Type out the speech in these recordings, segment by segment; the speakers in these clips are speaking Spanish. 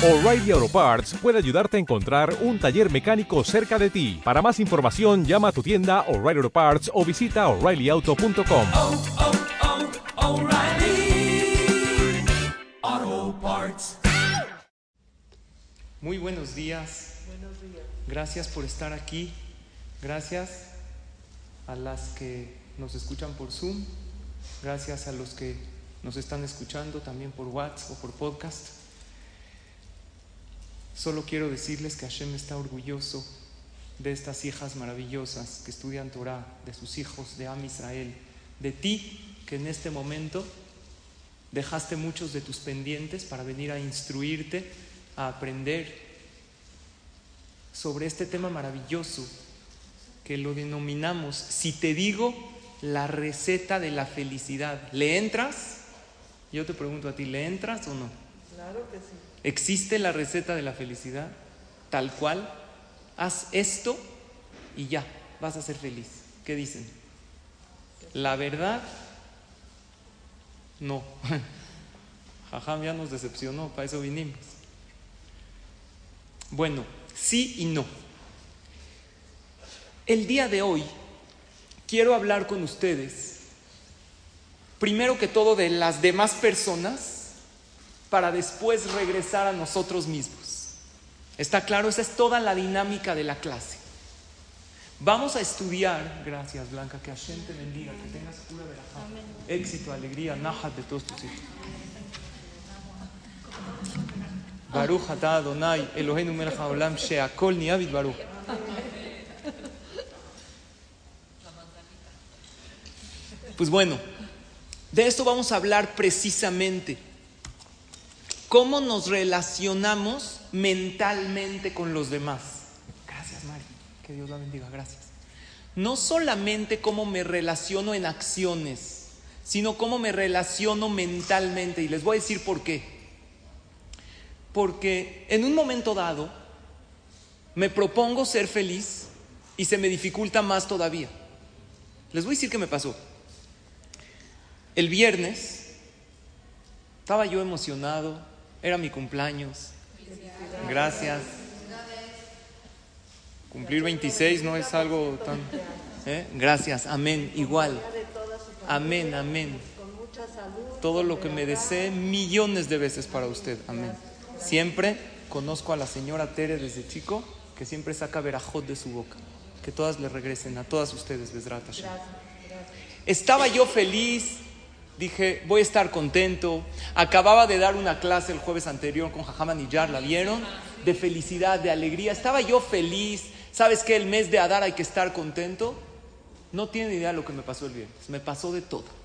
O'Reilly Auto Parts puede ayudarte a encontrar un taller mecánico cerca de ti. Para más información, llama a tu tienda O'Reilly Auto Parts o visita oreillyauto.com. oh, oh, O'Reilly Auto Parts. Muy buenos días. Gracias por estar aquí. Gracias a las que nos escuchan por Zoom. Gracias a los que nos están escuchando también por WhatsApp o por podcast. Solo quiero decirles que Hashem está orgulloso de estas hijas maravillosas que estudian Torah, de sus hijos, de Am Israel, de ti que en este momento dejaste muchos de tus pendientes para venir a instruirte, a aprender sobre este tema maravilloso que lo denominamos, si te digo, la receta de la felicidad. ¿Le entras? Yo te pregunto a ti, ¿le entras o no? Claro que sí. ¿Existe la receta de la felicidad? Tal cual. Haz esto y ya, vas a ser feliz. ¿Qué dicen? La verdad, no. Jajam ya nos decepcionó, para eso vinimos. Bueno, sí y no. El día de hoy quiero hablar con ustedes, primero que todo, de las demás personas para después regresar a nosotros mismos. ¿Está claro? Esa es toda la dinámica de la clase. Vamos a estudiar, gracias Blanca, que Hashem te bendiga, que tengas pura verajá, éxito, alegría, nahat de todos tus hijos. Baruch atah Adonai, Eloheinu melech haolam, she'akol ni'avid baruch. Pues bueno, de esto vamos a hablar precisamente cómo nos relacionamos mentalmente con los demás. Gracias, Mari. Que Dios la bendiga. Gracias. No solamente cómo me relaciono en acciones, sino cómo me relaciono mentalmente. Y les voy a decir por qué. Porque en un momento dado me propongo ser feliz y se me dificulta más todavía. Les voy a decir qué me pasó. El viernes estaba yo emocionado, era mi cumpleaños. Gracias. Cumplir 26 no es algo tan... ¿eh? Gracias, amén, igual. Amén, amén. Todo lo que me desee millones de veces para usted, amén. Siempre conozco a la señora Tere desde chico, que siempre saca verajot de su boca. Que todas le regresen, a todas ustedes, Besrat. Estaba yo feliz, dije, voy a estar contento. Acababa de dar una clase el jueves anterior con Jajama Niyar, ¿la vieron? De felicidad, de alegría. Estaba yo feliz. ¿Sabes qué? El mes de Adar hay que estar contento. No tienen idea de lo que me pasó el viernes. Me pasó de todo.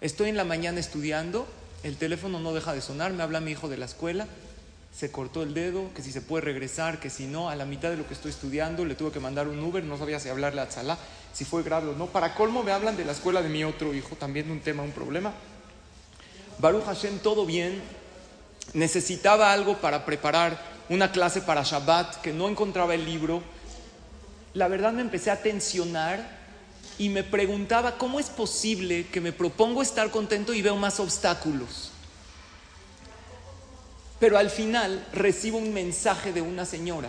Estoy en la mañana estudiando, el teléfono no deja de sonar, me habla mi hijo de la escuela, se cortó el dedo, que si se puede regresar, que si no, a la mitad de lo que estoy estudiando le tuve que mandar un Uber, no sabía si hablarle a Tzalá, si fue grave o no. Para colmo me hablan de la escuela de mi otro hijo, también un tema, un problema. Baruch Hashem, todo bien. Necesitaba algo para preparar una clase para Shabbat, que no encontraba el libro. La verdad me empecé a tensionar y me preguntaba cómo es posible que me propongo estar contento y veo más obstáculos. Pero al final recibo un mensaje de una señora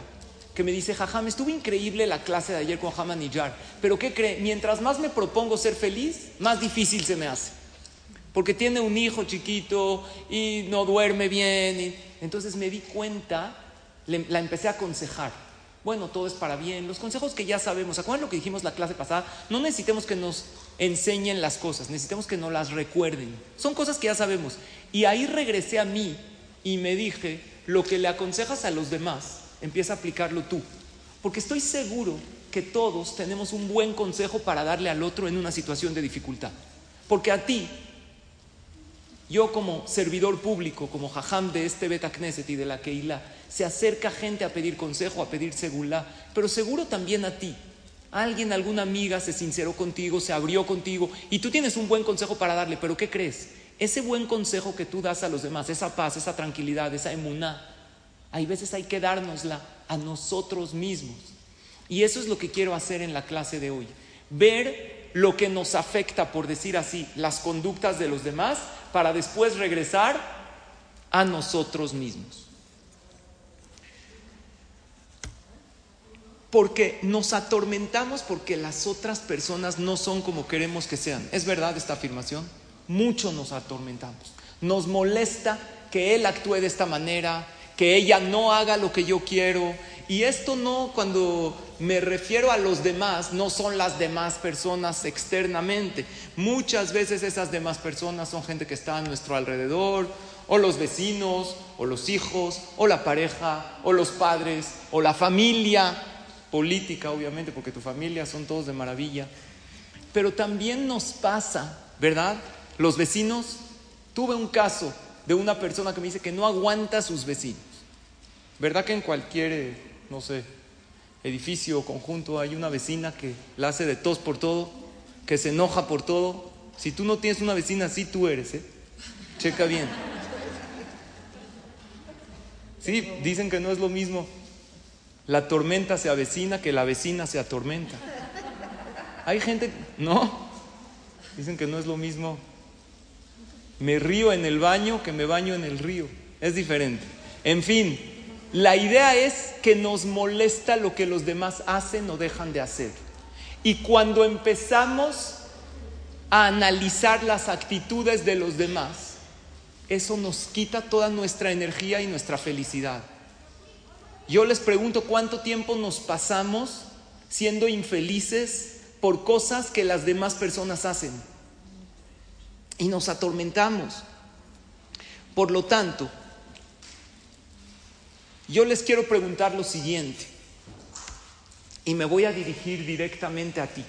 que me dice, Jajam, estuvo increíble la clase de ayer con Jajam Niyar, pero ¿qué cree? Mientras más me propongo ser feliz, más difícil se me hace. Porque tiene un hijo chiquito y no duerme bien. y- Entonces me di cuenta, la empecé a aconsejar. Bueno, todo es para bien. Los consejos que ya sabemos, ¿se acuerdan lo que dijimos la clase pasada? No necesitemos que nos enseñen las cosas, necesitamos que nos las recuerden. Son cosas que ya sabemos. Y ahí regresé a mí y me dije, lo que le aconsejas a los demás, empieza a aplicarlo tú. Porque estoy seguro que todos tenemos un buen consejo para darle al otro en una situación de dificultad. Porque a ti, yo como servidor público, como jajam de este Beta Knesset y de la Keilah, se acerca gente a pedir consejo, a pedir segulá, pero seguro también a ti. Alguien, alguna amiga se sinceró contigo, se abrió contigo y tú tienes un buen consejo para darle, pero ¿qué crees? Ese buen consejo que tú das a los demás, esa paz, esa tranquilidad, esa emuná, hay veces hay que dárnosla a nosotros mismos. Y eso es lo que quiero hacer en la clase de hoy. Ver lo que nos afecta, por decir así, las conductas de los demás, para después regresar a nosotros mismos. Porque nos atormentamos porque las otras personas no son como queremos que sean. ¿Es verdad esta afirmación? Mucho nos atormentamos. Nos molesta que él actúe de esta manera, que ella no haga lo que yo quiero. Y esto no, cuando me refiero a los demás, no son las demás personas externamente. Muchas veces esas demás personas son gente que está a nuestro alrededor, o los vecinos, o los hijos, o la pareja, o los padres, o la familia política, obviamente, porque tu familia son todos de maravilla. Pero también nos pasa, ¿verdad? Los vecinos, tuve un caso de una persona que me dice que no aguanta a sus vecinos. ¿Verdad que en cualquier, eh, no sé, edificio o conjunto hay una vecina que la hace de tos por todo, que se enoja por todo? Si tú no tienes una vecina así, tú eres, ¿eh? Checa bien. Sí, dicen que no es lo mismo. La tormenta se avecina que la vecina se atormenta. Hay gente, no, dicen que no es lo mismo. Me río en el baño que me baño en el río. Es diferente. En fin, la idea es que nos molesta lo que los demás hacen o dejan de hacer. Y cuando empezamos a analizar las actitudes de los demás, eso nos quita toda nuestra energía y nuestra felicidad. Yo les pregunto cuánto tiempo nos pasamos siendo infelices por cosas que las demás personas hacen. Y nos atormentamos. Por lo tanto, yo les quiero preguntar lo siguiente. Y me voy a dirigir directamente a ti.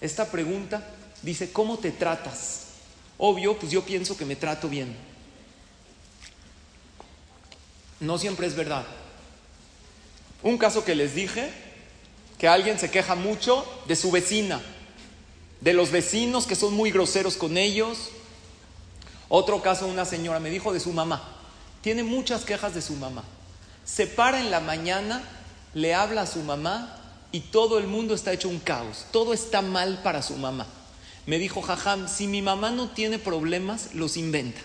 Esta pregunta dice, ¿cómo te tratas? Obvio, pues yo pienso que me trato bien. No siempre es verdad. Un caso que les dije, que alguien se queja mucho de su vecina, de los vecinos que son muy groseros con ellos. Otro caso, una señora me dijo de su mamá. Tiene muchas quejas de su mamá. Se para en la mañana, le habla a su mamá y todo el mundo está hecho un caos. Todo está mal para su mamá. Me dijo Jajam, si mi mamá no tiene problemas, los inventa.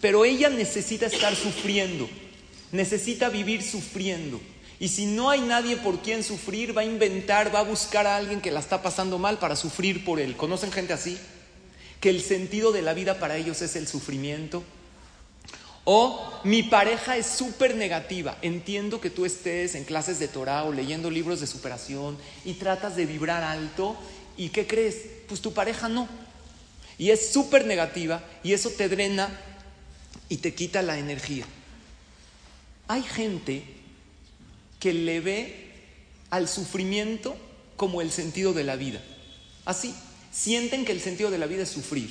Pero ella necesita estar sufriendo, necesita vivir sufriendo. Y si no hay nadie por quien sufrir, va a inventar, va a buscar a alguien que la está pasando mal para sufrir por él. ¿Conocen gente así? Que el sentido de la vida para ellos es el sufrimiento. O mi pareja es súper negativa. Entiendo que tú estés en clases de Torah o leyendo libros de superación y tratas de vibrar alto. ¿Y qué crees? Pues tu pareja no. Y es súper negativa y eso te drena y te quita la energía. Hay gente que le ve al sufrimiento como el sentido de la vida. Así, sienten que el sentido de la vida es sufrir.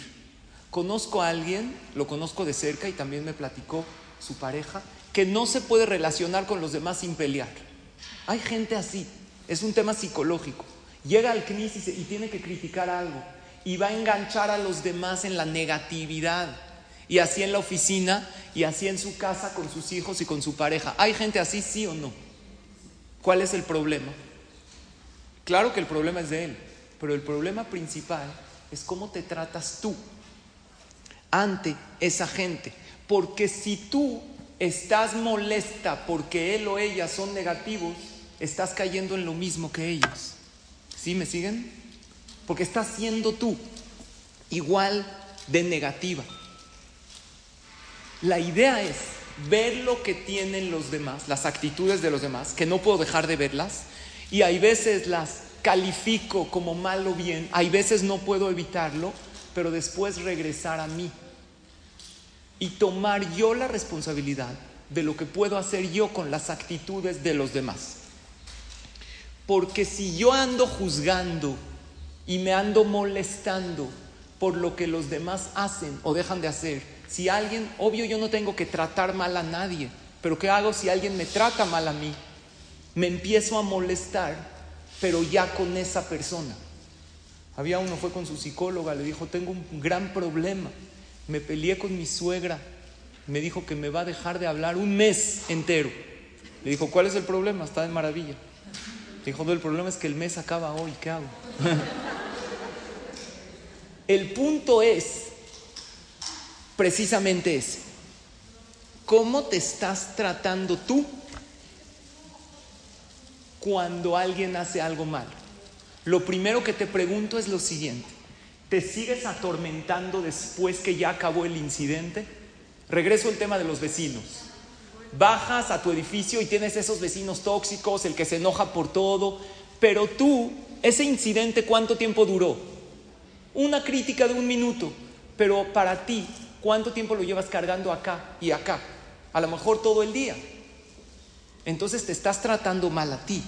Conozco a alguien, lo conozco de cerca y también me platicó su pareja, que no se puede relacionar con los demás sin pelear. Hay gente así, es un tema psicológico. Llega al crisis y tiene que criticar algo y va a enganchar a los demás en la negatividad. Y así en la oficina y así en su casa con sus hijos y con su pareja. ¿Hay gente así, sí o no? ¿Cuál es el problema? Claro que el problema es de él, pero el problema principal es cómo te tratas tú ante esa gente. Porque si tú estás molesta porque él o ella son negativos, estás cayendo en lo mismo que ellos. ¿Sí me siguen? Porque estás siendo tú igual de negativa. La idea es ver lo que tienen los demás, las actitudes de los demás, que no puedo dejar de verlas, y hay veces las califico como mal o bien, hay veces no puedo evitarlo, pero después regresar a mí y tomar yo la responsabilidad de lo que puedo hacer yo con las actitudes de los demás. Porque si yo ando juzgando y me ando molestando por lo que los demás hacen o dejan de hacer, si alguien, obvio yo no tengo que tratar mal a nadie, pero ¿qué hago si alguien me trata mal a mí? Me empiezo a molestar, pero ya con esa persona. Había uno, fue con su psicóloga, le dijo, tengo un gran problema, me peleé con mi suegra, me dijo que me va a dejar de hablar un mes entero. Le dijo, ¿cuál es el problema? Está de maravilla. Le dijo, no, el problema es que el mes acaba hoy, ¿qué hago? el punto es precisamente ese. ¿Cómo te estás tratando tú cuando alguien hace algo mal? Lo primero que te pregunto es lo siguiente. ¿Te sigues atormentando después que ya acabó el incidente? Regreso al tema de los vecinos. Bajas a tu edificio y tienes esos vecinos tóxicos, el que se enoja por todo, pero tú, ese incidente, ¿cuánto tiempo duró? Una crítica de un minuto, pero para ti, ¿cuánto tiempo lo llevas cargando acá y acá? A lo mejor todo el día. Entonces te estás tratando mal a ti.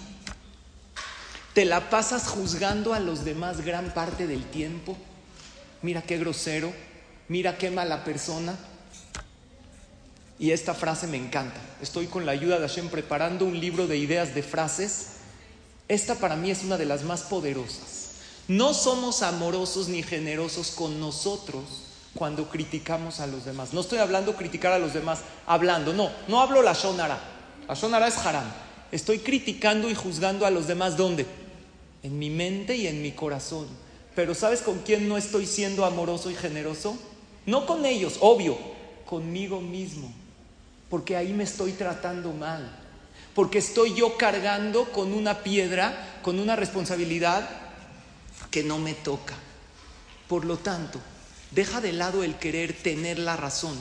Te la pasas juzgando a los demás gran parte del tiempo. Mira qué grosero, mira qué mala persona. Y esta frase me encanta. Estoy con la ayuda de Hashem preparando un libro de ideas de frases. Esta para mí es una de las más poderosas. No somos amorosos ni generosos con nosotros cuando criticamos a los demás. No estoy hablando criticar a los demás, hablando, no, no hablo la shonara. La shonara es haram. Estoy criticando y juzgando a los demás, ¿dónde? En mi mente y en mi corazón. Pero ¿sabes con quién no estoy siendo amoroso y generoso? No con ellos, obvio, conmigo mismo. Porque ahí me estoy tratando mal. Porque estoy yo cargando con una piedra, con una responsabilidad que no me toca. Por lo tanto, deja de lado el querer tener la razón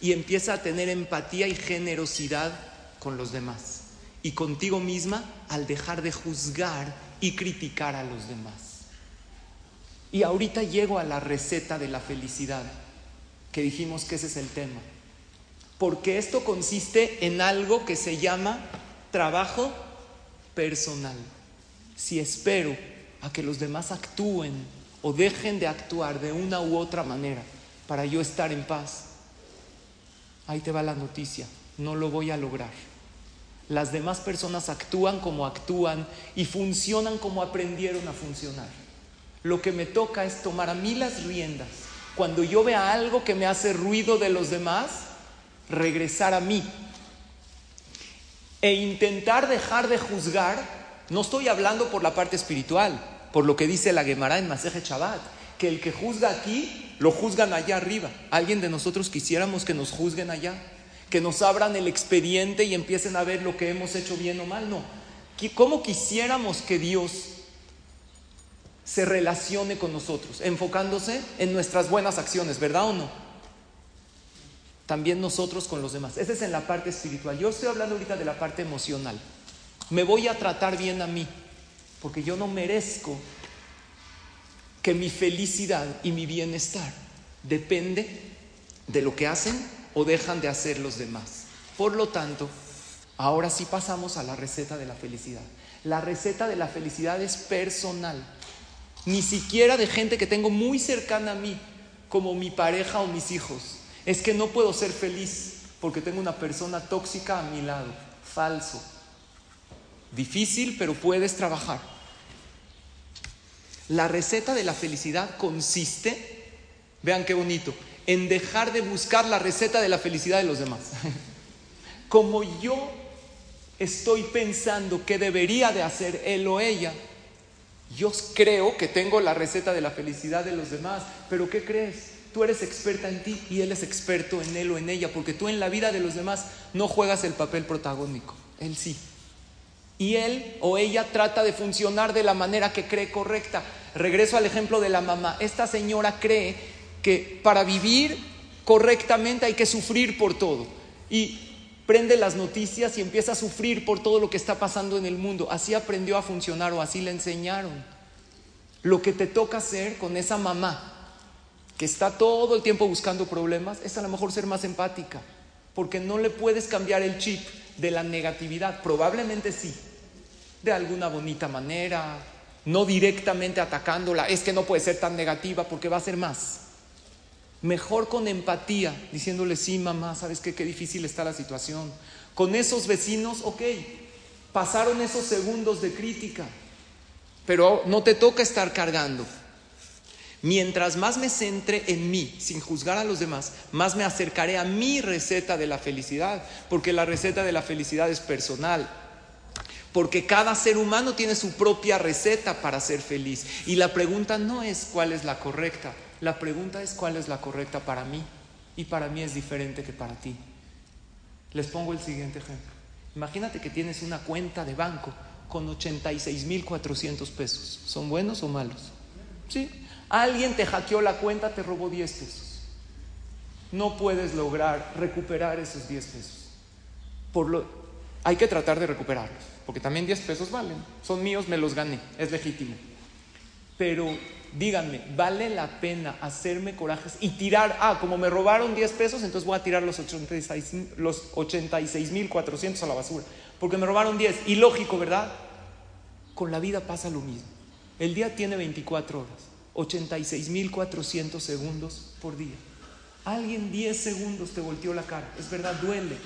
y empieza a tener empatía y generosidad con los demás y contigo misma al dejar de juzgar y criticar a los demás. Y ahorita llego a la receta de la felicidad, que dijimos que ese es el tema. Porque esto consiste en algo que se llama trabajo personal. Si espero a que los demás actúen o dejen de actuar de una u otra manera para yo estar en paz, ahí te va la noticia, no lo voy a lograr. Las demás personas actúan como actúan y funcionan como aprendieron a funcionar. Lo que me toca es tomar a mí las riendas. Cuando yo vea algo que me hace ruido de los demás, regresar a mí e intentar dejar de juzgar. No estoy hablando por la parte espiritual, por lo que dice la Gemara en Maseje Shabbat, que el que juzga aquí, lo juzgan allá arriba. ¿Alguien de nosotros quisiéramos que nos juzguen allá? Que nos abran el expediente y empiecen a ver lo que hemos hecho bien o mal. No. ¿Cómo quisiéramos que Dios se relacione con nosotros? Enfocándose en nuestras buenas acciones, ¿verdad o no? También nosotros con los demás. Esa es en la parte espiritual. Yo estoy hablando ahorita de la parte emocional. Me voy a tratar bien a mí, porque yo no merezco que mi felicidad y mi bienestar depende de lo que hacen o dejan de hacer los demás. Por lo tanto, ahora sí pasamos a la receta de la felicidad. La receta de la felicidad es personal, ni siquiera de gente que tengo muy cercana a mí, como mi pareja o mis hijos. Es que no puedo ser feliz porque tengo una persona tóxica a mi lado. Falso. Difícil, pero puedes trabajar. La receta de la felicidad consiste, vean qué bonito, en dejar de buscar la receta de la felicidad de los demás. Como yo estoy pensando que debería de hacer él o ella, yo creo que tengo la receta de la felicidad de los demás, pero ¿qué crees? Tú eres experta en ti y él es experto en él o en ella, porque tú en la vida de los demás no juegas el papel protagónico, él sí. Y él o ella trata de funcionar de la manera que cree correcta. Regreso al ejemplo de la mamá. Esta señora cree que para vivir correctamente hay que sufrir por todo. Y prende las noticias y empieza a sufrir por todo lo que está pasando en el mundo. Así aprendió a funcionar o así le enseñaron. Lo que te toca hacer con esa mamá que está todo el tiempo buscando problemas es a lo mejor ser más empática, porque no le puedes cambiar el chip de la negatividad. Probablemente sí, de alguna bonita manera, no directamente atacándola, es que no puede ser tan negativa porque va a ser más. Mejor con empatía, diciéndole, sí, mamá, ¿sabes qué? Qué difícil está la situación. Con esos vecinos, ok, pasaron esos segundos de crítica, pero no te toca estar cargando. Mientras más me centre en mí, sin juzgar a los demás, más me acercaré a mi receta de la felicidad, porque la receta de la felicidad es personal. Porque cada ser humano tiene su propia receta para ser feliz. Y la pregunta no es cuál es la correcta, la pregunta es cuál es la correcta para mí. Y para mí es diferente que para ti. Les pongo el siguiente ejemplo. Imagínate que tienes una cuenta de banco con 86.400 pesos. ¿Son buenos o malos? Sí. Alguien te hackeó la cuenta, te robó 10 pesos. No puedes lograr recuperar esos 10 pesos. Por lo, hay que tratar de recuperarlos, porque también 10 pesos valen. Son míos, me los gané, es legítimo. Pero díganme, ¿vale la pena hacerme corajes y tirar, ah, como me robaron 10 pesos, entonces voy a tirar los 86 los 86.400 a la basura? Porque me robaron 10. Y lógico, ¿verdad? Con la vida pasa lo mismo. El día tiene 24 horas, 86.400 segundos por día. Alguien 10 segundos te volteó la cara, es verdad, duele.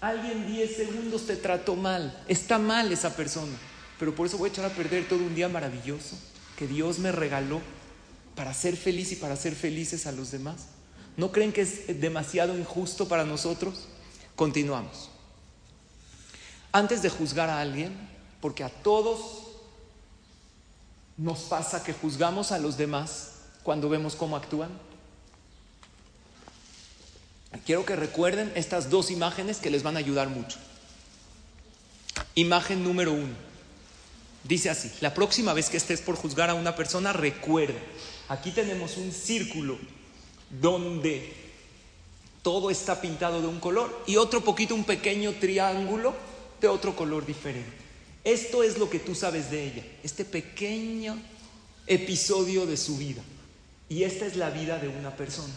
Alguien 10 segundos te trató mal, está mal esa persona, pero por eso voy a echar a perder todo un día maravilloso que Dios me regaló para ser feliz y para ser felices a los demás. ¿No creen que es demasiado injusto para nosotros? Continuamos. Antes de juzgar a alguien, porque a todos nos pasa que juzgamos a los demás cuando vemos cómo actúan, Quiero que recuerden estas dos imágenes que les van a ayudar mucho. Imagen número uno. Dice así, la próxima vez que estés por juzgar a una persona, recuerda, aquí tenemos un círculo donde todo está pintado de un color y otro poquito, un pequeño triángulo de otro color diferente. Esto es lo que tú sabes de ella, este pequeño episodio de su vida. Y esta es la vida de una persona.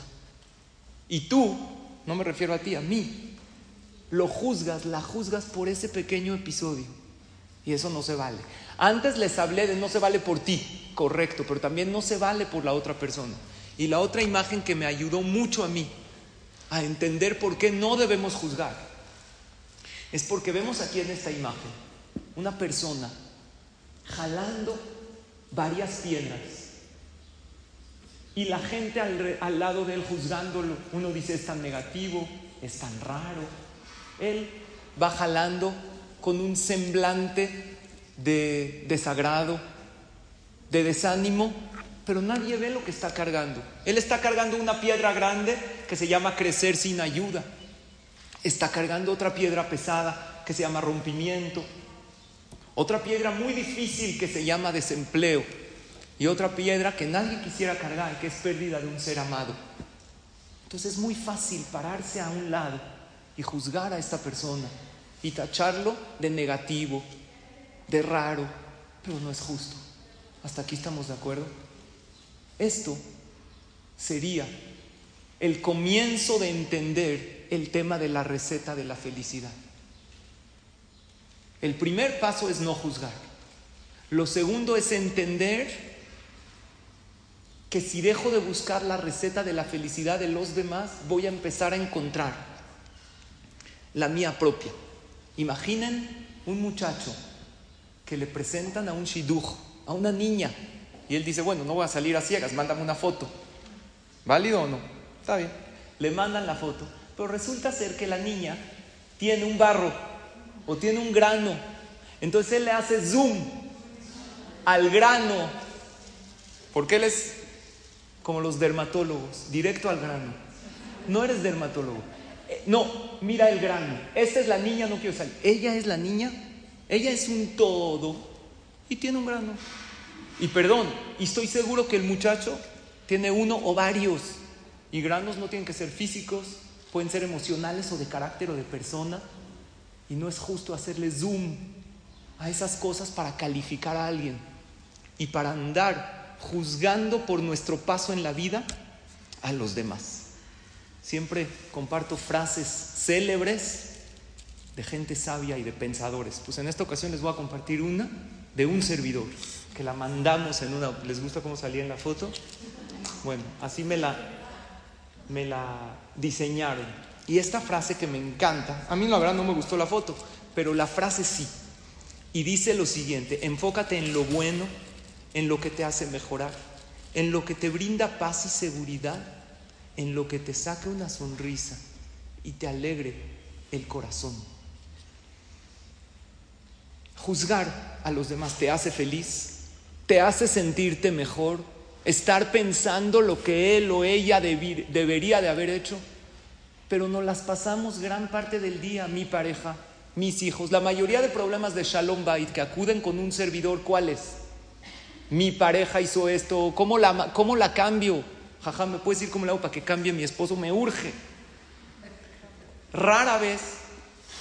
Y tú no me refiero a ti, a mí, lo juzgas, la juzgas por ese pequeño episodio. Y eso no se vale. Antes les hablé de no se vale por ti, correcto, pero también no se vale por la otra persona. Y la otra imagen que me ayudó mucho a mí a entender por qué no debemos juzgar es porque vemos aquí en esta imagen una persona jalando varias piedras y la gente al, lado de él juzgándolo, uno dice es tan negativo, es tan raro. Él va jalando con un semblante de desagrado, de desánimo, pero nadie ve lo que está cargando. Él está cargando una piedra grande que se llama crecer sin ayuda. Está cargando otra piedra pesada que se llama rompimiento. Otra piedra muy difícil que se llama desempleo y otra piedra que nadie quisiera cargar, que es pérdida de un ser amado. Entonces es muy fácil pararse a un lado y juzgar a esta persona y tacharlo de negativo, de raro, pero no es justo. ¿Hasta aquí estamos de acuerdo? Esto sería el comienzo de entender el tema de la receta de la felicidad. El primer paso es no juzgar. Lo segundo es entender que si dejo de buscar la receta de la felicidad de los demás, voy a empezar a encontrar la mía propia. Imaginen un muchacho que le presentan a un shiduj, a una niña, y él dice, bueno, no voy a salir a ciegas, mándame una foto. ¿Válido o no? Está bien. Le mandan la foto, pero resulta ser que la niña tiene un barro o tiene un grano. Entonces él le hace zoom al grano, porque él es como los dermatólogos, directo al grano. No eres dermatólogo. Eh, no, mira el grano. Esta es la niña, no quiero salir. Ella es la niña, ella es un todo y tiene un grano. Y perdón, y estoy seguro que el muchacho tiene uno o varios. Y granos no tienen que ser físicos, pueden ser emocionales o de carácter o de persona. Y no es justo hacerle zoom a esas cosas para calificar a alguien y para andar juzgando por nuestro paso en la vida a los demás. Siempre comparto frases célebres de gente sabia y de pensadores. Pues en esta ocasión les voy a compartir una de un servidor que la mandamos en una. ¿Les gusta cómo salía en la foto? Bueno, así me la, me la diseñaron. Y esta frase que me encanta, a mí la verdad no me gustó la foto, pero la frase sí. Y dice lo siguiente, enfócate en lo bueno en lo que te hace mejorar, en lo que te brinda paz y seguridad, en lo que te saque una sonrisa y te alegre el corazón. Juzgar a los demás te hace feliz, te hace sentirte mejor, estar pensando lo que él o ella debería de haber hecho. pero nos las pasamos gran parte del día, mi pareja, mis hijos. La mayoría de problemas de Shalom Bait que acuden con un servidor, ¿cuál es? Mi pareja hizo esto, ¿cómo la, cómo la cambio? Jaja, ¿me puedes decir cómo la hago para que cambie mi esposo? Me urge. Rara vez,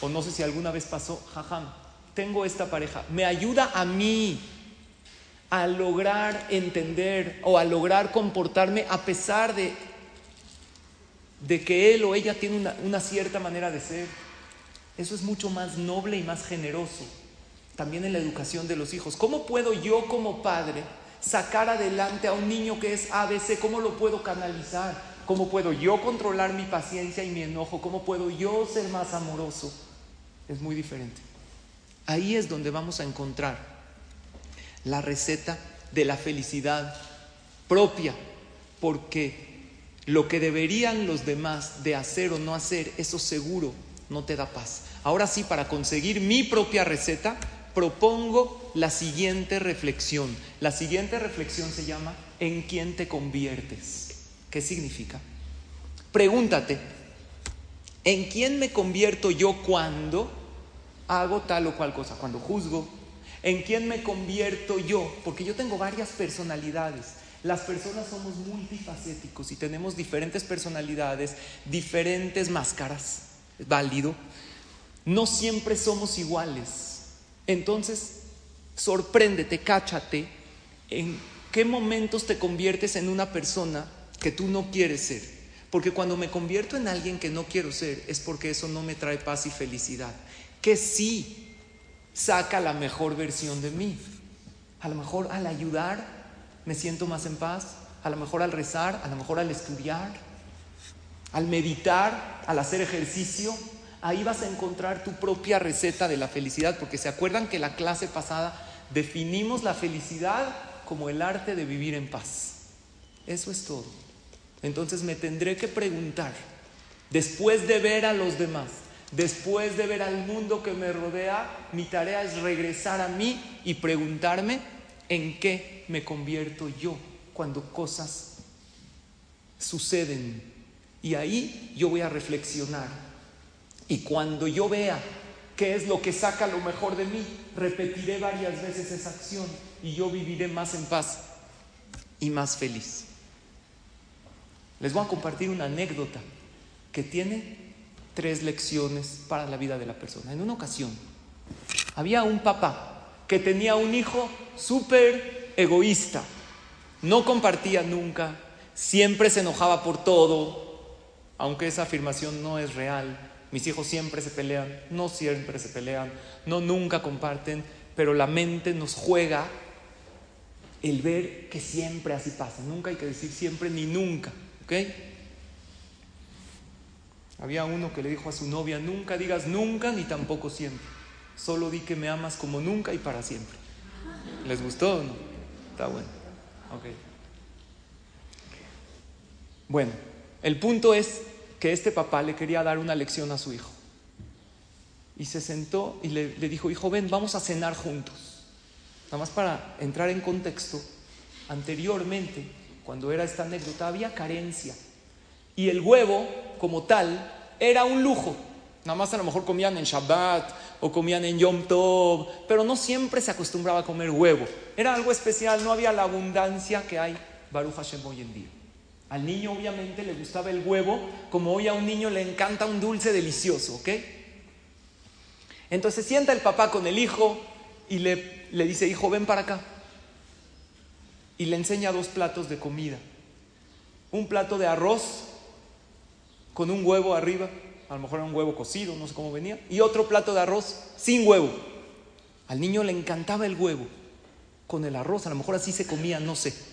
o no sé si alguna vez pasó, jajam, tengo esta pareja, me ayuda a mí a lograr entender o a lograr comportarme a pesar de, de que él o ella tiene una, una cierta manera de ser. Eso es mucho más noble y más generoso. También en la educación de los hijos. ¿Cómo puedo yo como padre sacar adelante a un niño que es ABC? ¿Cómo lo puedo canalizar? ¿Cómo puedo yo controlar mi paciencia y mi enojo? ¿Cómo puedo yo ser más amoroso? Es muy diferente. Ahí es donde vamos a encontrar la receta de la felicidad propia, porque lo que deberían los demás de hacer o no hacer, eso seguro no te da paz. Ahora sí, para conseguir mi propia receta, propongo la siguiente reflexión. La siguiente reflexión se llama ¿en quién te conviertes? ¿Qué significa? Pregúntate, ¿en quién me convierto yo cuando hago tal o cual cosa? Cuando juzgo. ¿En quién me convierto yo? Porque yo tengo varias personalidades. Las personas somos multifacéticos y tenemos diferentes personalidades, diferentes máscaras. Válido. No siempre somos iguales. Entonces, sorpréndete, cáchate en qué momentos te conviertes en una persona que tú no quieres ser. Porque cuando me convierto en alguien que no quiero ser es porque eso no me trae paz y felicidad. Que sí saca la mejor versión de mí. A lo mejor al ayudar me siento más en paz. A lo mejor al rezar, a lo mejor al estudiar, al meditar, al hacer ejercicio. Ahí vas a encontrar tu propia receta de la felicidad. Porque se acuerdan que la clase pasada definimos la felicidad como el arte de vivir en paz. Eso es todo. Entonces me tendré que preguntar, después de ver a los demás, después de ver al mundo que me rodea, mi tarea es regresar a mí y preguntarme en qué me convierto yo cuando cosas suceden. Y ahí yo voy a reflexionar. Y cuando yo vea qué es lo que saca lo mejor de mí, repetiré varias veces esa acción y yo viviré más en paz y más feliz. Les voy a compartir una anécdota que tiene tres lecciones para la vida de la persona. En una ocasión, había un papá que tenía un hijo súper egoísta. No compartía nunca, siempre se enojaba por todo, aunque esa afirmación no es real. Mis hijos siempre se pelean, no siempre se pelean, no nunca comparten, pero la mente nos juega el ver que siempre así pasa. Nunca hay que decir siempre ni nunca. ¿Ok? Había uno que le dijo a su novia, nunca digas nunca ni tampoco siempre. Solo di que me amas como nunca y para siempre. ¿Les gustó o no? Está bueno. Ok. Bueno, el punto es que este papá le quería dar una lección a su hijo. Y se sentó y le, dijo, hijo, ven, vamos a cenar juntos. Nada más para entrar en contexto, anteriormente cuando era esta anécdota, había carencia. Y el huevo, como tal, era un lujo. Nada más a lo mejor comían en Shabbat o comían en Yom Tov, pero no siempre se acostumbraba a comer huevo. Era algo especial, no había la abundancia que hay Baruch Hashem hoy en día. Al niño obviamente le gustaba el huevo, como hoy a un niño le encanta un dulce delicioso, ¿ok? Entonces sienta el papá con el hijo y le, le dice, hijo, ven para acá y le enseña dos platos de comida. Un plato de arroz con un huevo arriba, a lo mejor era un huevo cocido, no sé cómo venía, y otro plato de arroz sin huevo. Al niño le encantaba el huevo con el arroz, a lo mejor así se comía, no sé. No sé,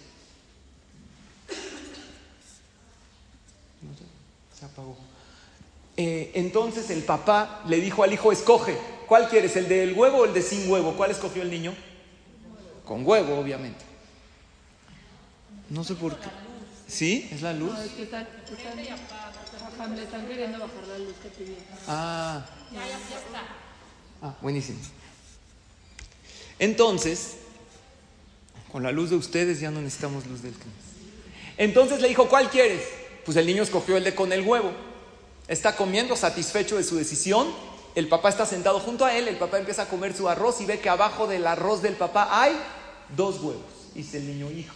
Eh, entonces el papá le dijo al hijo, escoge, ¿cuál quieres? ¿El del huevo o el de sin huevo? ¿Cuál escogió el niño? Con huevo, obviamente. No sé por qué. ¿Sí? ¿Es la luz? No, es que están, están, Ajá, le están queriendo bajar la luz que. Ah. Ah, buenísimo. Entonces, con la luz de ustedes ya no necesitamos luz del Knis. Entonces le dijo, ¿cuál quieres? Pues el niño escogió el de con el huevo. Está comiendo, satisfecho de su decisión. El papá está sentado junto a él. El papá empieza a comer su arroz y ve que abajo del arroz del papá hay dos huevos. Dice el niño, hijo,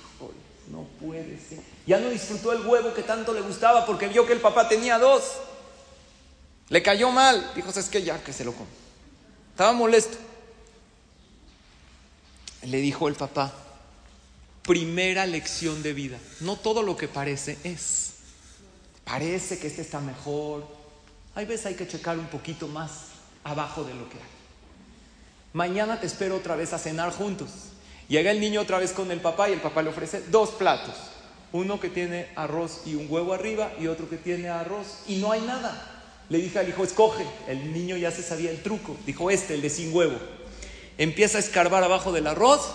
no puede ser. Ya no disfrutó el huevo que tanto le gustaba porque vio que el papá tenía dos. Le cayó mal. Dijo, es que ya que se lo come. Estaba molesto. Le dijo el papá, primera lección de vida. No todo lo que parece es. Parece que este está mejor. Hay veces hay que checar un poquito más abajo de lo que hay. Mañana te espero otra vez a cenar juntos. Llega el niño otra vez con el papá y el papá le ofrece dos platos. Uno que tiene arroz y un huevo arriba y otro que tiene arroz y no hay nada. Le dije al hijo, escoge. El niño ya se sabía el truco. Dijo este, el de sin huevo. Empieza a escarbar abajo del arroz.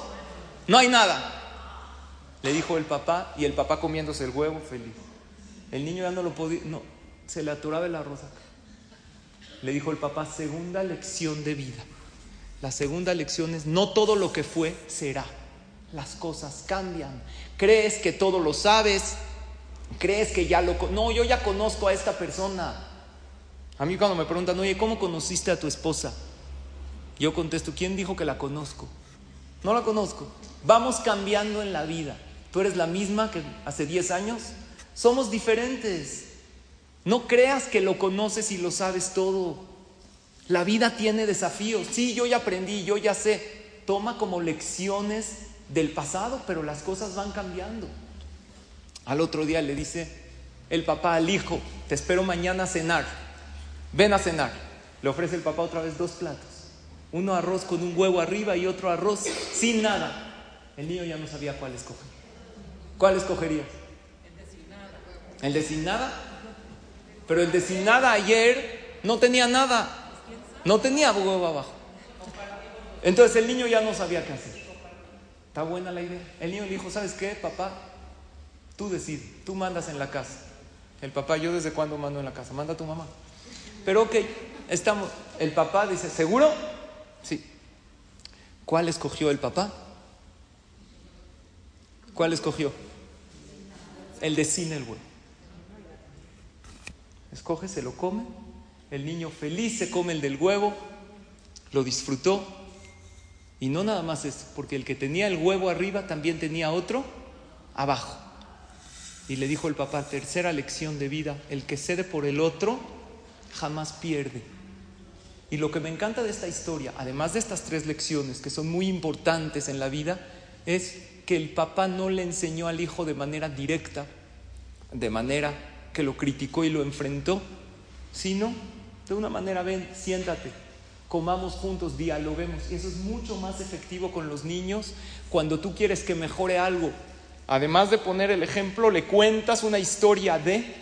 No hay nada. Le dijo el papá y el papá comiéndose el huevo feliz. El niño ya no lo podía, no, se le atoraba el arroz acá. Le dijo el papá, segunda lección de vida. La segunda lección es, no todo lo que fue será. Las cosas cambian. Crees que todo lo sabes. Crees que ya lo... No, yo ya conozco a esta persona. A mí cuando me preguntan, oye, ¿cómo conociste a tu esposa? Yo contesto, ¿quién dijo que la conozco? No la conozco. Vamos cambiando en la vida. Tú eres la misma que hace 10 años. Somos diferentes. No creas que lo conoces y lo sabes todo. La vida tiene desafíos. Sí, yo ya aprendí, yo ya sé. Toma como lecciones del pasado, pero las cosas van cambiando. Al otro día le dice el papá al hijo, te espero mañana a cenar. Ven a cenar. Le ofrece el papá otra vez dos platos. Uno arroz con un huevo arriba y otro arroz sin nada. El niño ya no sabía cuál escoger. ¿Cuál escogería? El de sin nada. Pero el de sin nada ayer no tenía nada. No tenía huevo abajo. Entonces el niño ya no sabía qué hacer. Está buena la idea. El niño le dijo, ¿sabes qué, papá? Tú decides, tú mandas en la casa. El papá, yo desde cuándo mando en la casa, manda a tu mamá. Pero ok, estamos. El papá dice, ¿seguro? Sí. ¿Cuál escogió el papá? ¿Cuál escogió? El de sin el huevo. Escoge, se lo come. El niño feliz se come el del huevo. Lo disfrutó. Y no nada más eso, porque el que tenía el huevo arriba también tenía otro abajo. Y le dijo el papá, tercera lección de vida, el que cede por el otro jamás pierde. Y lo que me encanta de esta historia, además de estas tres lecciones que son muy importantes en la vida, es que el papá no le enseñó al hijo de manera directa, de manera que lo criticó y lo enfrentó, sino de una manera, ven, siéntate, comamos juntos, dialoguemos. Y eso es mucho más efectivo con los niños cuando tú quieres que mejore algo. Además de poner el ejemplo, le cuentas una historia de,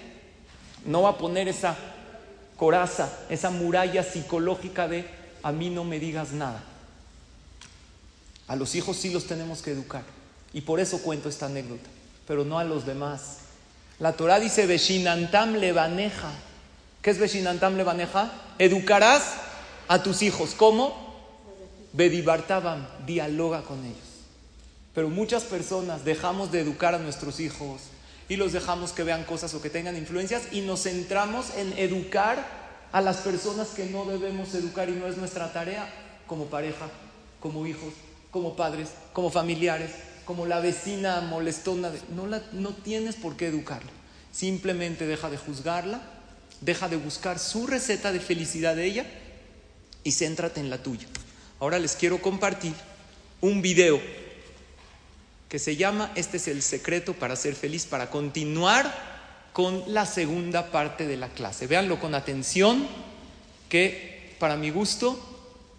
no va a poner esa coraza, esa muralla psicológica de a mí no me digas nada. A los hijos sí los tenemos que educar. Y por eso cuento esta anécdota, pero no a los demás. La Torah dice Beshinantam levaneja. ¿Qué es Beshinantam levaneja? Educarás a tus hijos. ¿Cómo? Bedibartabam, dialoga con ellos. Pero muchas personas dejamos de educar a nuestros hijos y los dejamos que vean cosas o que tengan influencias y nos centramos en educar a las personas que no debemos educar y no es nuestra tarea como pareja, como hijos, como padres, como familiares, como la vecina molestona. No, la, no tienes por qué educarla. Simplemente deja de juzgarla, deja de buscar su receta de felicidad de ella y céntrate en la tuya. Ahora les quiero compartir un video que se llama Este es el secreto para ser feliz, para continuar con la segunda parte de la clase. Véanlo con atención, que para mi gusto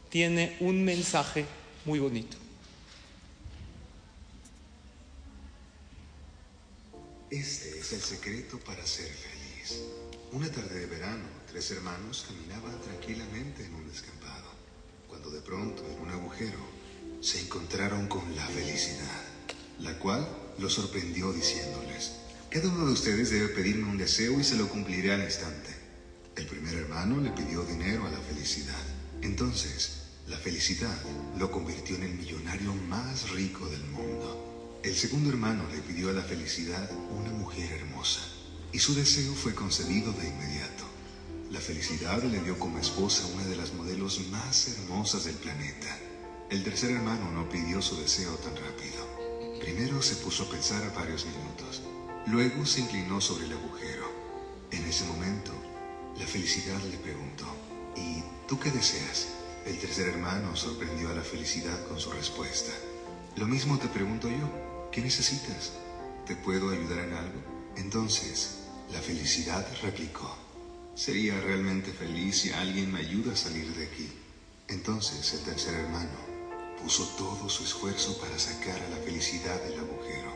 tiene un mensaje muy bonito. Este es el secreto para ser feliz. Una tarde de verano, tres hermanos caminaban tranquilamente en un descampado, cuando de pronto, en un agujero, se encontraron con la felicidad, la cual los sorprendió diciéndoles, cada uno de ustedes debe pedirme un deseo y se lo cumpliré al instante. El primer hermano le pidió dinero a la felicidad. Entonces, la felicidad lo convirtió en el millonario más rico del mundo. El segundo hermano le pidió a la felicidad una mujer hermosa y su deseo fue concedido de inmediato. La felicidad le dio como esposa una de las modelos más hermosas del planeta. El tercer hermano no pidió su deseo tan rápido. Primero se puso a pensar varios minutos. Luego se inclinó sobre el agujero. En ese momento, la felicidad le preguntó, ¿y tú qué deseas? El tercer hermano sorprendió a la felicidad con su respuesta. Lo mismo te pregunto yo, ¿qué necesitas? ¿Te puedo ayudar en algo? Entonces, la felicidad replicó, sería realmente feliz si alguien me ayuda a salir de aquí. Entonces el tercer hermano puso todo su esfuerzo para sacar a la felicidad del agujero.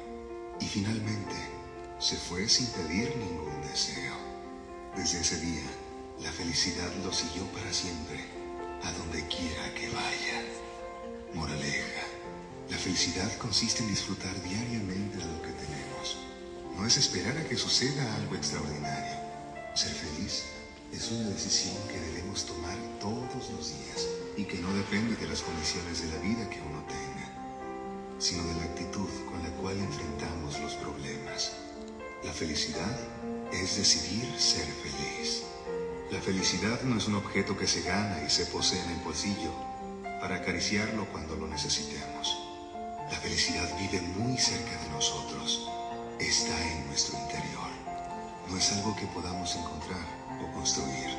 Y finalmente se fue sin pedir ningún deseo. Desde ese día, la felicidad lo siguió para siempre, a donde quiera que vaya. Moraleja, la felicidad consiste en disfrutar diariamente de lo que tenemos. No es esperar a que suceda algo extraordinario. Ser feliz es una decisión que debemos tomar todos los días y que no depende de las condiciones de la vida que uno tenga, sino de la actitud con la cual enfrentamos los problemas. La felicidad es decidir ser feliz. La felicidad no es un objeto que se gana y se posee en el bolsillo para acariciarlo cuando lo necesitemos. La felicidad vive muy cerca de nosotros, está en nuestro interior. No es algo que podamos encontrar o construir.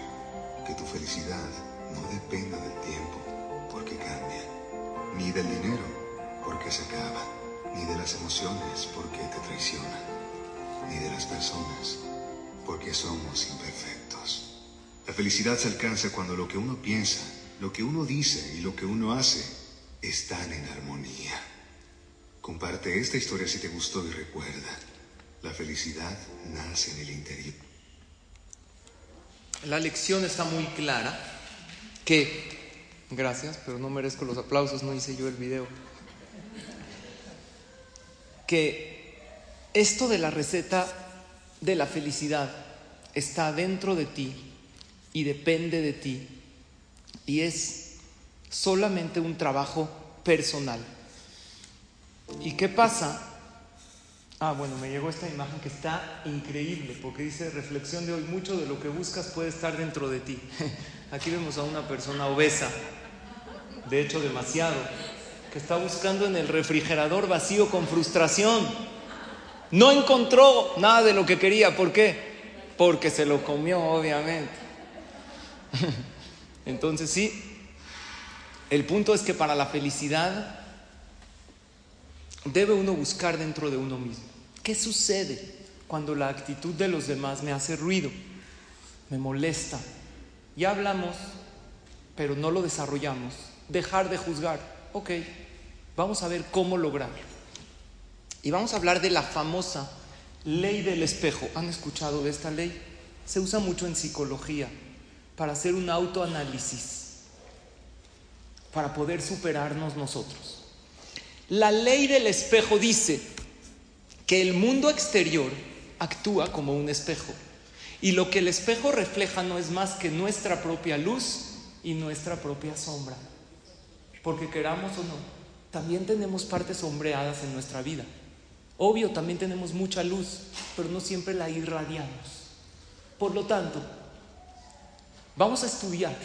Que tu felicidad no dependa del tiempo, porque cambia, ni del dinero, porque se acaba, ni de las emociones, porque te traicionan, ni de las personas, porque somos imperfectos. La felicidad se alcanza cuando lo que uno piensa, lo que uno dice y lo que uno hace están en armonía. Comparte esta historia si te gustó y recuerda, la felicidad nace en el interior. La lección está muy clara que, gracias, pero no merezco los aplausos, no hice yo el video, que esto de la receta de la felicidad está dentro de ti y depende de ti y es solamente un trabajo personal. ¿Y qué pasa? Ah, bueno, me llegó esta imagen que está increíble porque dice reflexión de hoy, mucho de lo que buscas puede estar dentro de ti. Aquí vemos a una persona obesa, de hecho demasiado, que está buscando en el refrigerador vacío con frustración. No encontró nada de lo que quería, ¿por qué? Porque se lo comió, obviamente. Entonces sí, el punto es que para la felicidad debe uno buscar dentro de uno mismo. ¿Qué sucede cuando la actitud de los demás me hace ruido? Me molesta. Ya hablamos, pero no lo desarrollamos. Dejar de juzgar. Ok, vamos a ver cómo lograrlo. Y vamos a hablar de la famosa ley del espejo. ¿Han escuchado de esta ley? Se usa mucho en psicología para hacer un autoanálisis, para poder superarnos nosotros. La ley del espejo dice que el mundo exterior actúa como un espejo y lo que el espejo refleja no es más que nuestra propia luz y nuestra propia sombra. Porque queramos o no, también tenemos partes sombreadas en nuestra vida. Obvio, también tenemos mucha luz, pero no siempre la irradiamos. Por lo tanto, vamos a estudiar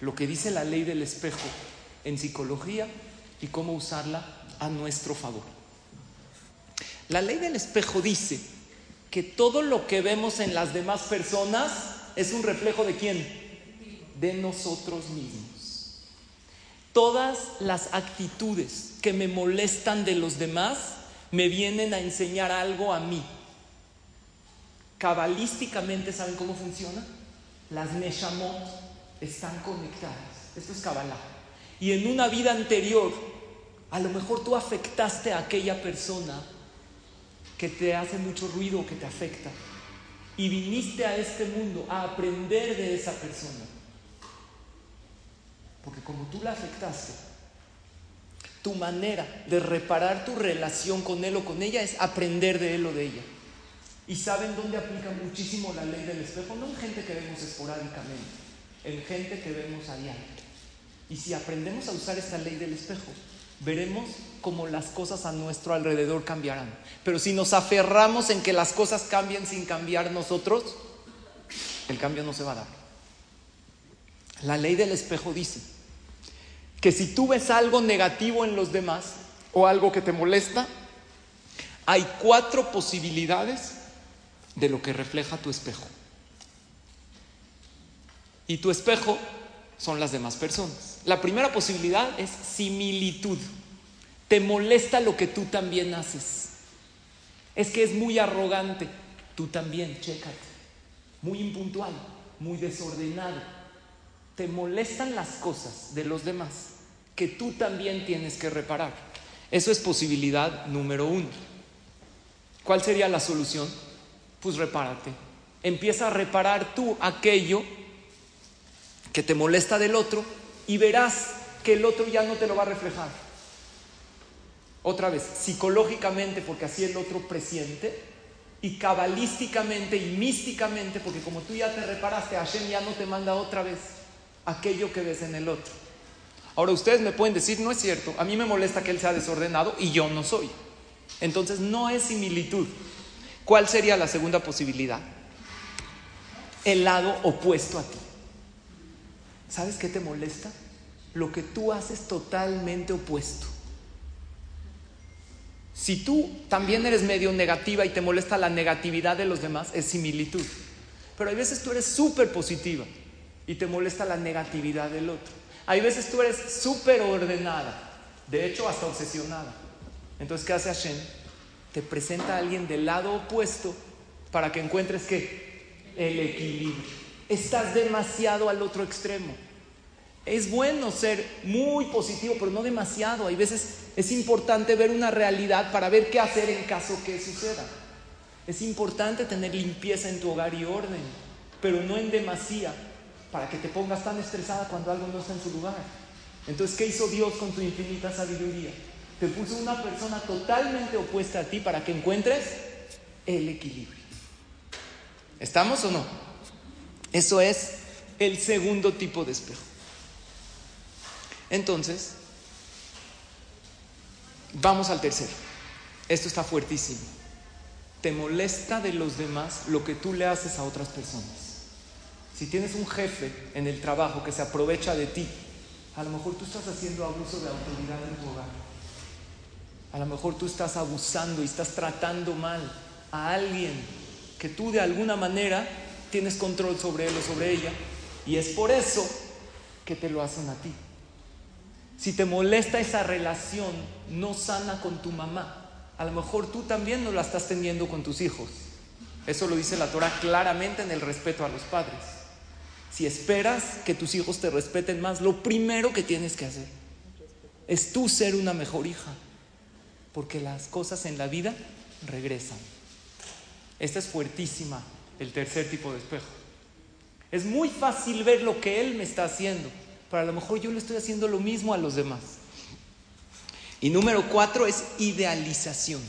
lo que dice la ley del espejo en psicología y cómo usarla a nuestro favor. La ley del espejo dice que todo lo que vemos en las demás personas es un reflejo de quién? De nosotros mismos. Todas las actitudes que me molestan de los demás me vienen a enseñar algo a mí. Cabalísticamente, ¿saben cómo funciona? Las Neshamot están conectadas. Esto es Kabbalah. Y en una vida anterior, a lo mejor tú afectaste a aquella persona que te hace mucho ruido, que te afecta. Y viniste a este mundo a aprender de esa persona. Porque como tú la afectaste, tu manera de reparar tu relación con él o con ella es aprender de él o de ella. ¿Y saben dónde aplica muchísimo la ley del espejo? No en gente que vemos esporádicamente, en gente que vemos a diario. Y si aprendemos a usar esta ley del espejo, veremos cómo las cosas a nuestro alrededor cambiarán. Pero si nos aferramos en que las cosas cambien sin cambiar nosotros, el cambio no se va a dar. La ley del espejo dice que si tú ves algo negativo en los demás o algo que te molesta, hay cuatro posibilidades de lo que refleja tu espejo. Y tu espejo son las demás personas. La primera posibilidad es similitud. Te molesta lo que tú también haces. Es que es muy arrogante. Tú también, chécate. Muy impuntual, muy desordenado. Te molestan las cosas de los demás que tú también tienes que reparar. Eso es posibilidad número uno. ¿Cuál sería la solución? Pues repárate. Empieza a reparar tú aquello que te molesta del otro y verás que el otro ya no te lo va a reflejar. Otra vez, psicológicamente, porque así el otro presiente, y cabalísticamente y místicamente, porque como tú ya te reparaste, Hashem ya no te manda otra vez aquello que ves en el otro. Ahora ustedes me pueden decir, no es cierto, a mí me molesta que él sea desordenado y yo no soy. Entonces no es similitud. ¿Cuál sería la segunda posibilidad? El lado opuesto a ti. ¿Sabes qué te molesta? Lo que tú haces totalmente opuesto. Si tú también eres medio negativa y te molesta la negatividad de los demás, es similitud. Pero hay veces tú eres súper positiva y te molesta la negatividad del otro. Hay veces tú eres súper ordenada, de hecho hasta obsesionada. Entonces, ¿qué hace Hashem? Te presenta a alguien del lado opuesto para que encuentres que el equilibrio. Estás demasiado al otro extremo. Es bueno ser muy positivo, pero no demasiado. Hay veces es importante ver una realidad para ver qué hacer en caso que suceda. Es importante tener limpieza en tu hogar y orden, pero no en demasía para que te pongas tan estresada cuando algo no está en su lugar. Entonces, ¿qué hizo Dios con tu infinita sabiduría? Te puso una persona totalmente opuesta a ti para que encuentres el equilibrio. ¿Estamos o no? Eso es el segundo tipo de espejo. Entonces, vamos al tercero. Esto está fuertísimo. Te molesta de los demás lo que tú le haces a otras personas. Si tienes un jefe en el trabajo que se aprovecha de ti, a lo mejor tú estás haciendo abuso de autoridad en tu hogar. A lo mejor tú estás abusando y estás tratando mal a alguien que tú de alguna manera tienes control sobre él o sobre ella. Y es por eso que te lo hacen a ti. Si te molesta esa relación no sana con tu mamá, a lo mejor tú también no la estás teniendo con tus hijos. Eso lo dice la Torah claramente en el respeto a los padres. Si esperas que tus hijos te respeten más, lo primero que tienes que hacer es tú ser una mejor hija, porque las cosas en la vida regresan. Esta es fuertísima, el tercer tipo de espejo. Es muy fácil ver lo que él me está haciendo, pero a lo mejor yo le estoy haciendo lo mismo a los demás. Y número cuatro es idealización.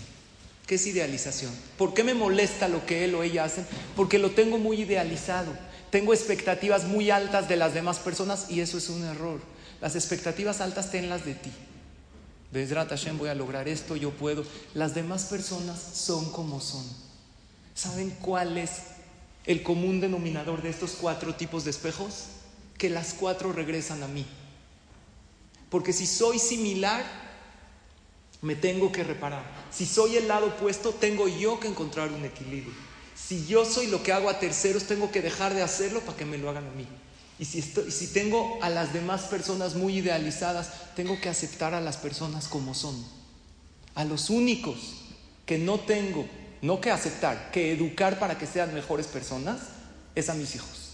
¿Qué es idealización? ¿Por qué me molesta lo que él o ella hacen? Porque lo tengo muy idealizado. Tengo expectativas muy altas de las demás personas y eso es un error. Las expectativas altas tenlas de ti. Bezrat Hashem, voy a lograr esto, yo puedo. Las demás personas son como son. ¿Saben cuál es el común denominador de estos cuatro tipos de espejos? Que las cuatro regresan a mí. Porque si soy similar, me tengo que reparar. Si soy el lado opuesto, tengo yo que encontrar un equilibrio. Si yo soy lo que hago a terceros, tengo que dejar de hacerlo para que me lo hagan a mí. Y si, si tengo a las demás personas muy idealizadas, tengo que aceptar a las personas como son. A los únicos que no tengo, no que aceptar, que educar para que sean mejores personas, es a mis hijos.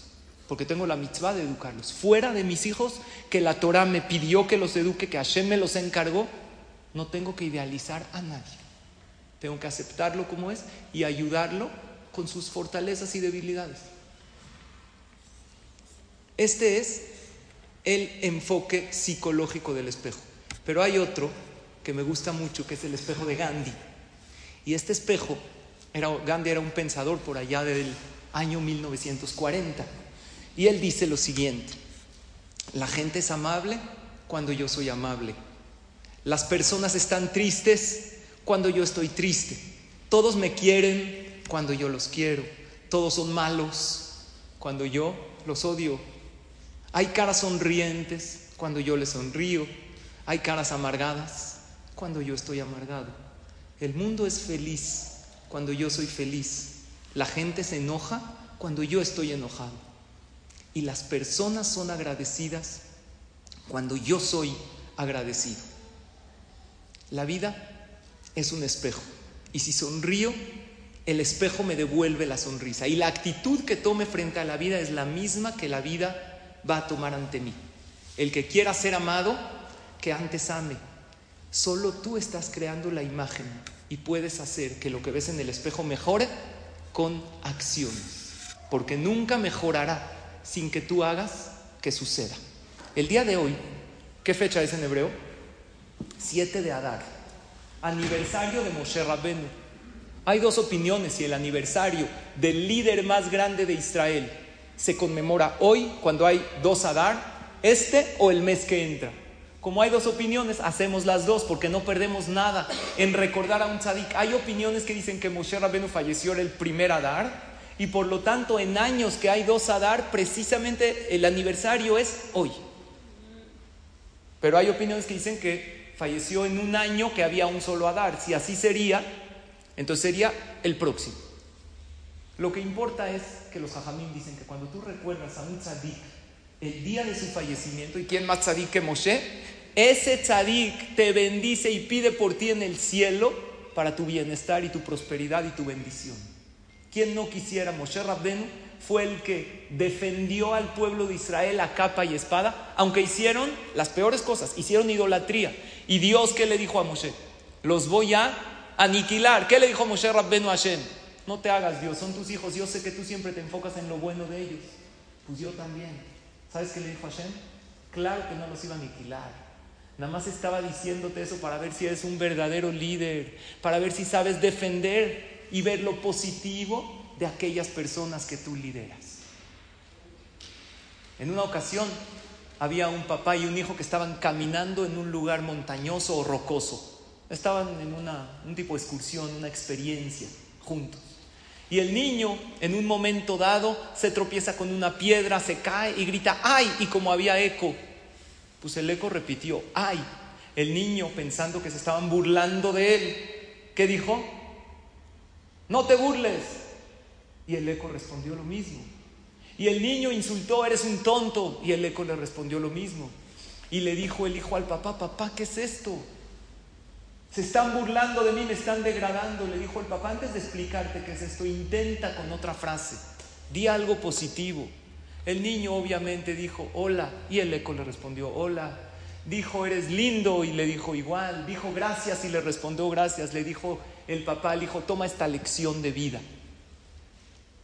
Porque tengo la mitzvah de educarlos. Fuera de mis hijos, que la Torah me pidió que los eduque, que Hashem me los encargó, no tengo que idealizar a nadie. Tengo que aceptarlo como es y ayudarlo con sus fortalezas y debilidades. Este es el enfoque psicológico del espejo. Pero hay otro que me gusta mucho, que es el espejo de Gandhi. Y este espejo, era, Gandhi era un pensador por allá del año 1940. Y él dice lo siguiente, la gente es amable cuando yo soy amable. Las personas están tristes cuando yo estoy triste. Todos me quieren cuando yo los quiero. Todos son malos cuando yo los odio. Hay caras sonrientes cuando yo le sonrío. Hay caras amargadas cuando yo estoy amargado. El mundo es feliz cuando yo soy feliz. La gente se enoja cuando yo estoy enojado. Y las personas son agradecidas cuando yo soy agradecido. La vida es un espejo. Y si sonrío, el espejo me devuelve la sonrisa. Y la actitud que tome frente a la vida es la misma que la vida va a tomar ante mí. El que quiera ser amado, que antes ame. Solo tú estás creando la imagen y puedes hacer que lo que ves en el espejo mejore con acciones. Porque nunca mejorará sin que tú hagas que suceda. El día de hoy, ¿qué fecha es en hebreo? 7 de Adar, aniversario de Moshe Rabbenu. Hay dos opiniones si el aniversario del líder más grande de Israel se conmemora hoy, cuando hay dos Adar, este o el mes que entra. Como hay dos opiniones, hacemos las dos porque no perdemos nada en recordar a un tzadik. Hay opiniones que dicen que Moshe Rabbenu falleció el primer Adar y por lo tanto en años que hay dos Adar, precisamente el aniversario es hoy. Pero hay opiniones que dicen que falleció en un año que había un solo Adar. Si así sería, entonces sería el próximo. Lo que importa es que los Jajamín dicen que cuando tú recuerdas a un tzadik el día de su fallecimiento, ¿y quién más tzadik que Moshe? Ese tzadik te bendice y pide por ti en el cielo para tu bienestar y tu prosperidad y tu bendición. ¿Quién no quisiera? Moshe Rabbenu fue el que defendió al pueblo de Israel a capa y espada, aunque hicieron las peores cosas, hicieron idolatría. ¿Y Dios qué le dijo a Moshe? Los voy a aniquilar. ¿Qué le dijo Moshe Rabbenu a Hashem? No te hagas Dios, son tus hijos, yo sé que tú siempre te enfocas en lo bueno de ellos. Pues yo también. ¿Sabes qué le dijo Hashem? Claro que no los iba a aniquilar. Nada más estaba diciéndote eso para ver si eres un verdadero líder, para ver si sabes defender y ver lo positivo de aquellas personas que tú lideras. En una ocasión había un papá y un hijo que estaban caminando en un lugar montañoso o rocoso. Estaban en una, un tipo de excursión, una experiencia juntos. Y el niño, en un momento dado, se tropieza con una piedra, se cae y grita, ¡ay! Y como había eco, pues el eco repitió, ¡ay! El niño, pensando que se estaban burlando de él, ¿qué dijo? No te burles. Y el eco respondió lo mismo. Y el niño insultó, eres un tonto. Y el eco le respondió lo mismo. Y le dijo el hijo al papá, papá, ¿qué es esto? Se están burlando de mí, me están degradando. Le dijo el papá, antes de explicarte qué es esto, intenta con otra frase. Di algo positivo. El niño obviamente dijo, hola. Y el eco le respondió, hola. Dijo, eres lindo. Y le dijo igual. Dijo, gracias. Y le respondió, gracias. Le dijo el papá al hijo, toma esta lección de vida.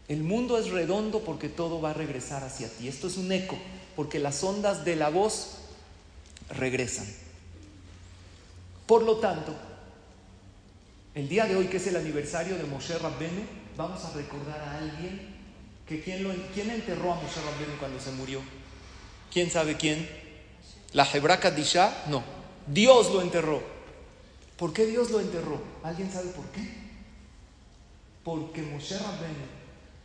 El mundo es redondo porque todo va a regresar hacia ti. Esto es un eco, porque las ondas de la voz regresan. Por lo tanto, el día de hoy, que es el aniversario de Moshe Rabbenu, vamos a recordar a alguien que quién, lo, quién enterró a Moshe Rabbenu cuando se murió. ¿Quién sabe quién? ¿La Hebra Kadisha? No. Dios lo enterró. ¿Por qué Dios lo enterró? ¿Alguien sabe por qué? Porque Moshe Rabbenu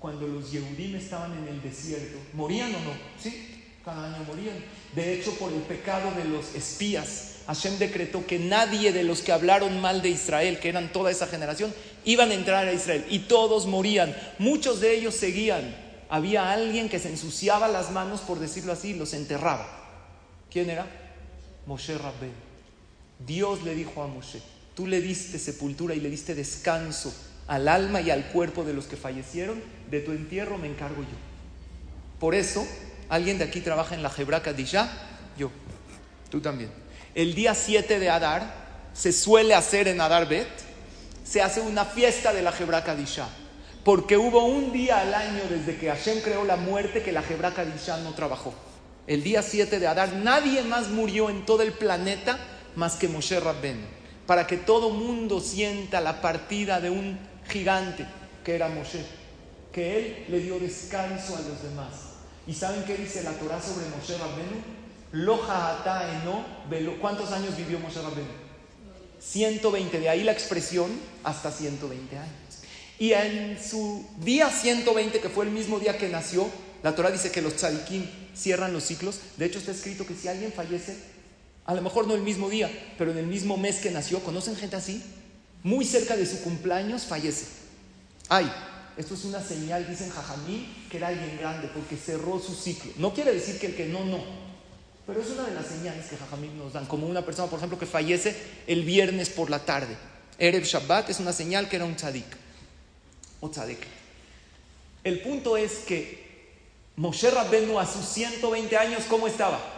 cuando los Yehudim estaban en el desierto, ¿morían o no? Sí, cada año morían. De hecho, por el pecado de los espías, Hashem decretó que nadie de los que hablaron mal de Israel, que eran toda esa generación, iban a entrar a Israel. Y todos morían. Muchos de ellos seguían. Había alguien que se ensuciaba las manos, por decirlo así, y los enterraba. ¿Quién era? Moshe Rabben. Dios le dijo a Moshe, tú le diste sepultura y le diste descanso al alma y al cuerpo de los que fallecieron, de tu entierro me encargo yo. Por eso, alguien de aquí trabaja en la Hebraca Kadisha, yo, tú también. El día 7 de Adar se suele hacer en Adar Bet, se hace una fiesta de la Hebraca Kadisha, porque hubo un día al año desde que Hashem creó la muerte que la Hebraca Kadisha no trabajó. El día 7 de Adar, nadie más murió en todo el planeta más que Moshe Rabben, para que todo mundo sienta la partida de un gigante que era Moshe, que él le dio descanso a los demás. ¿Y saben qué dice la Torah sobre Moshe Rabbenu? Loja eno. ¿Cuántos años vivió Moshe Rabbenu? 120, de ahí la expresión hasta 120 años. Y en su día 120, que fue el mismo día que nació, La Torah dice que los tzadikim cierran los ciclos. De hecho, está escrito que si alguien fallece, a lo mejor no el mismo día, pero en el mismo mes que nació, ¿conocen gente así? Muy cerca de su cumpleaños fallece. Ay, esto es una señal, dicen Jajamí, que era alguien grande porque cerró su ciclo. No quiere decir que el que no, no. Pero es una de las señales que Jajamí nos dan. Como una persona, por ejemplo, que fallece el viernes por la tarde. Erev Shabbat es una señal que era un tzadik. O tzadik. El punto es que Moshe Rabbenu a sus 120 años, ¿cómo estaba?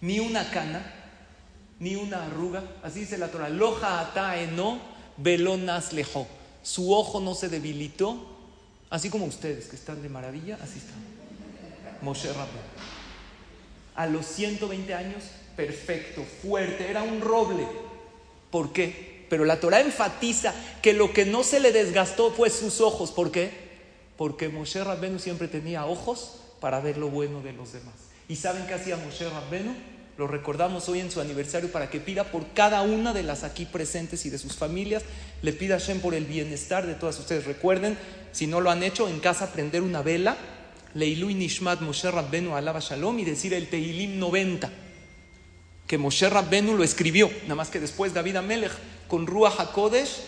Ni una cana, ni una arruga. Así dice la Torah. Loja ata eno velonas lejo. Su ojo no se debilitó, así como ustedes que están de maravilla, así están. Moshe Rabbenu. A los 120 años, perfecto, fuerte, era un roble. ¿Por qué? Pero la Torah enfatiza que lo que no se le desgastó fue sus ojos. ¿Por qué? Porque Moshe Rabbenu siempre tenía ojos para ver lo bueno de los demás. ¿Y saben qué hacía Moshe Rabbenu? Lo recordamos hoy en su aniversario para que pida por cada una de las aquí presentes y de sus familias. Le pida a Shem por el bienestar de todas ustedes. Recuerden, si no lo han hecho, en casa prender una vela, Leilu Nishmat Moshe Rabbenu Alaba Shalom y decir el Teilim 90. Que Moshe Rabbenu lo escribió, nada más que después David Amelech con Ruach HaKodesh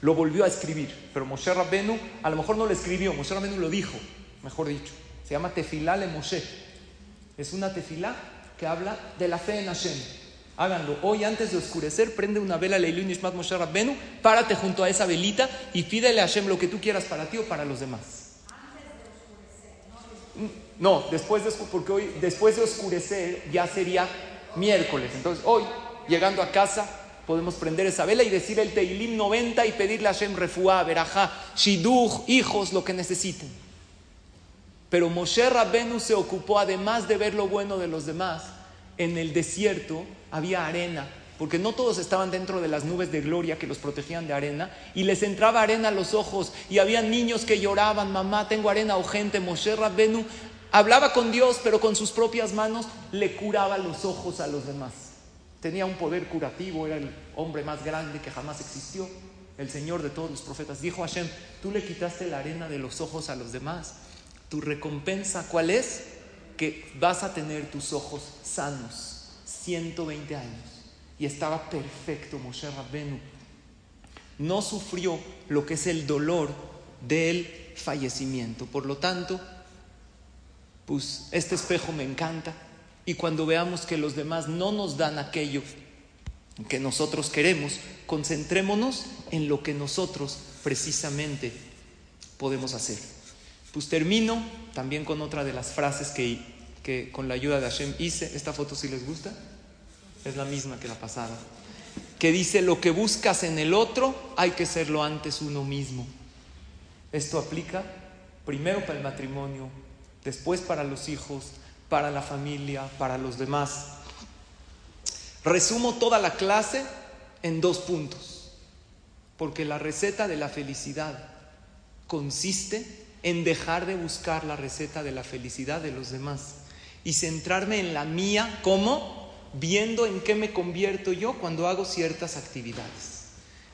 lo volvió a escribir. Pero Moshe Rabbenu a lo mejor no lo escribió, Moshe Rabbenu lo dijo, mejor dicho. Se llama Tefilá le Moshe. Es una tefilá que habla de la fe en Hashem. Háganlo. Hoy antes de oscurecer, prende una vela Leilu Nishmat Moshe Rabbenu, párate junto a esa velita y pídele a Hashem lo que tú quieras para ti o para los demás. No, después de, porque hoy, después de oscurecer ya sería miércoles. Entonces hoy, llegando a casa, podemos prender esa vela y decir el Teilim 90 y pedirle a Hashem refuá, verajá, shiduch, hijos, lo que necesiten. Pero Moshe Rabbenu se ocupó, además de ver lo bueno de los demás, en el desierto había arena, porque no todos estaban dentro de las nubes de gloria que los protegían de arena, y les entraba arena a los ojos, y había niños que lloraban, mamá, tengo arena o gente. Moshe Rabbenu hablaba con Dios, pero con sus propias manos le curaba los ojos a los demás. Tenía un poder curativo, era el hombre más grande que jamás existió, el Señor de todos los profetas. Dijo Hashem, tú le quitaste la arena de los ojos a los demás. Tu recompensa, ¿cuál es? Que vas a tener tus ojos sanos, 120 años. Y estaba perfecto Moshe Rabbenu. No sufrió lo que es el dolor del fallecimiento. Por lo tanto, pues este espejo me encanta. Y cuando veamos que los demás no nos dan aquello que nosotros queremos, concentrémonos en lo que nosotros precisamente podemos hacer. Pues termino también con otra de las frases que, con la ayuda de Hashem hice. Esta foto si les gusta, es la misma que la pasada. Que dice, lo que buscas en el otro hay que serlo antes uno mismo. Esto aplica primero para el matrimonio, después para los hijos, para la familia, para los demás. Resumo toda la clase en dos puntos, porque la receta de la felicidad consiste en dejar de buscar la receta de la felicidad de los demás y centrarme en la mía como viendo en qué me convierto yo cuando hago ciertas actividades.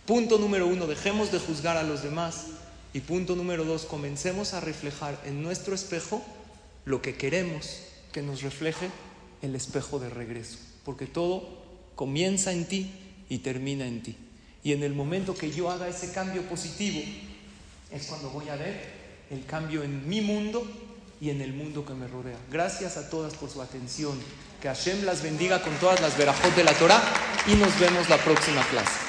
Punto número uno, dejemos de juzgar a los demás. Y punto número dos, comencemos a reflejar en nuestro espejo lo que queremos que nos refleje el espejo de regreso. Porque todo comienza en ti y termina en ti. Y en el momento que yo haga ese cambio positivo, es cuando voy a ver el cambio en mi mundo y en el mundo que me rodea. Gracias a todas por su atención. Que Hashem las bendiga con todas las verajot de la Torah y nos vemos la próxima clase.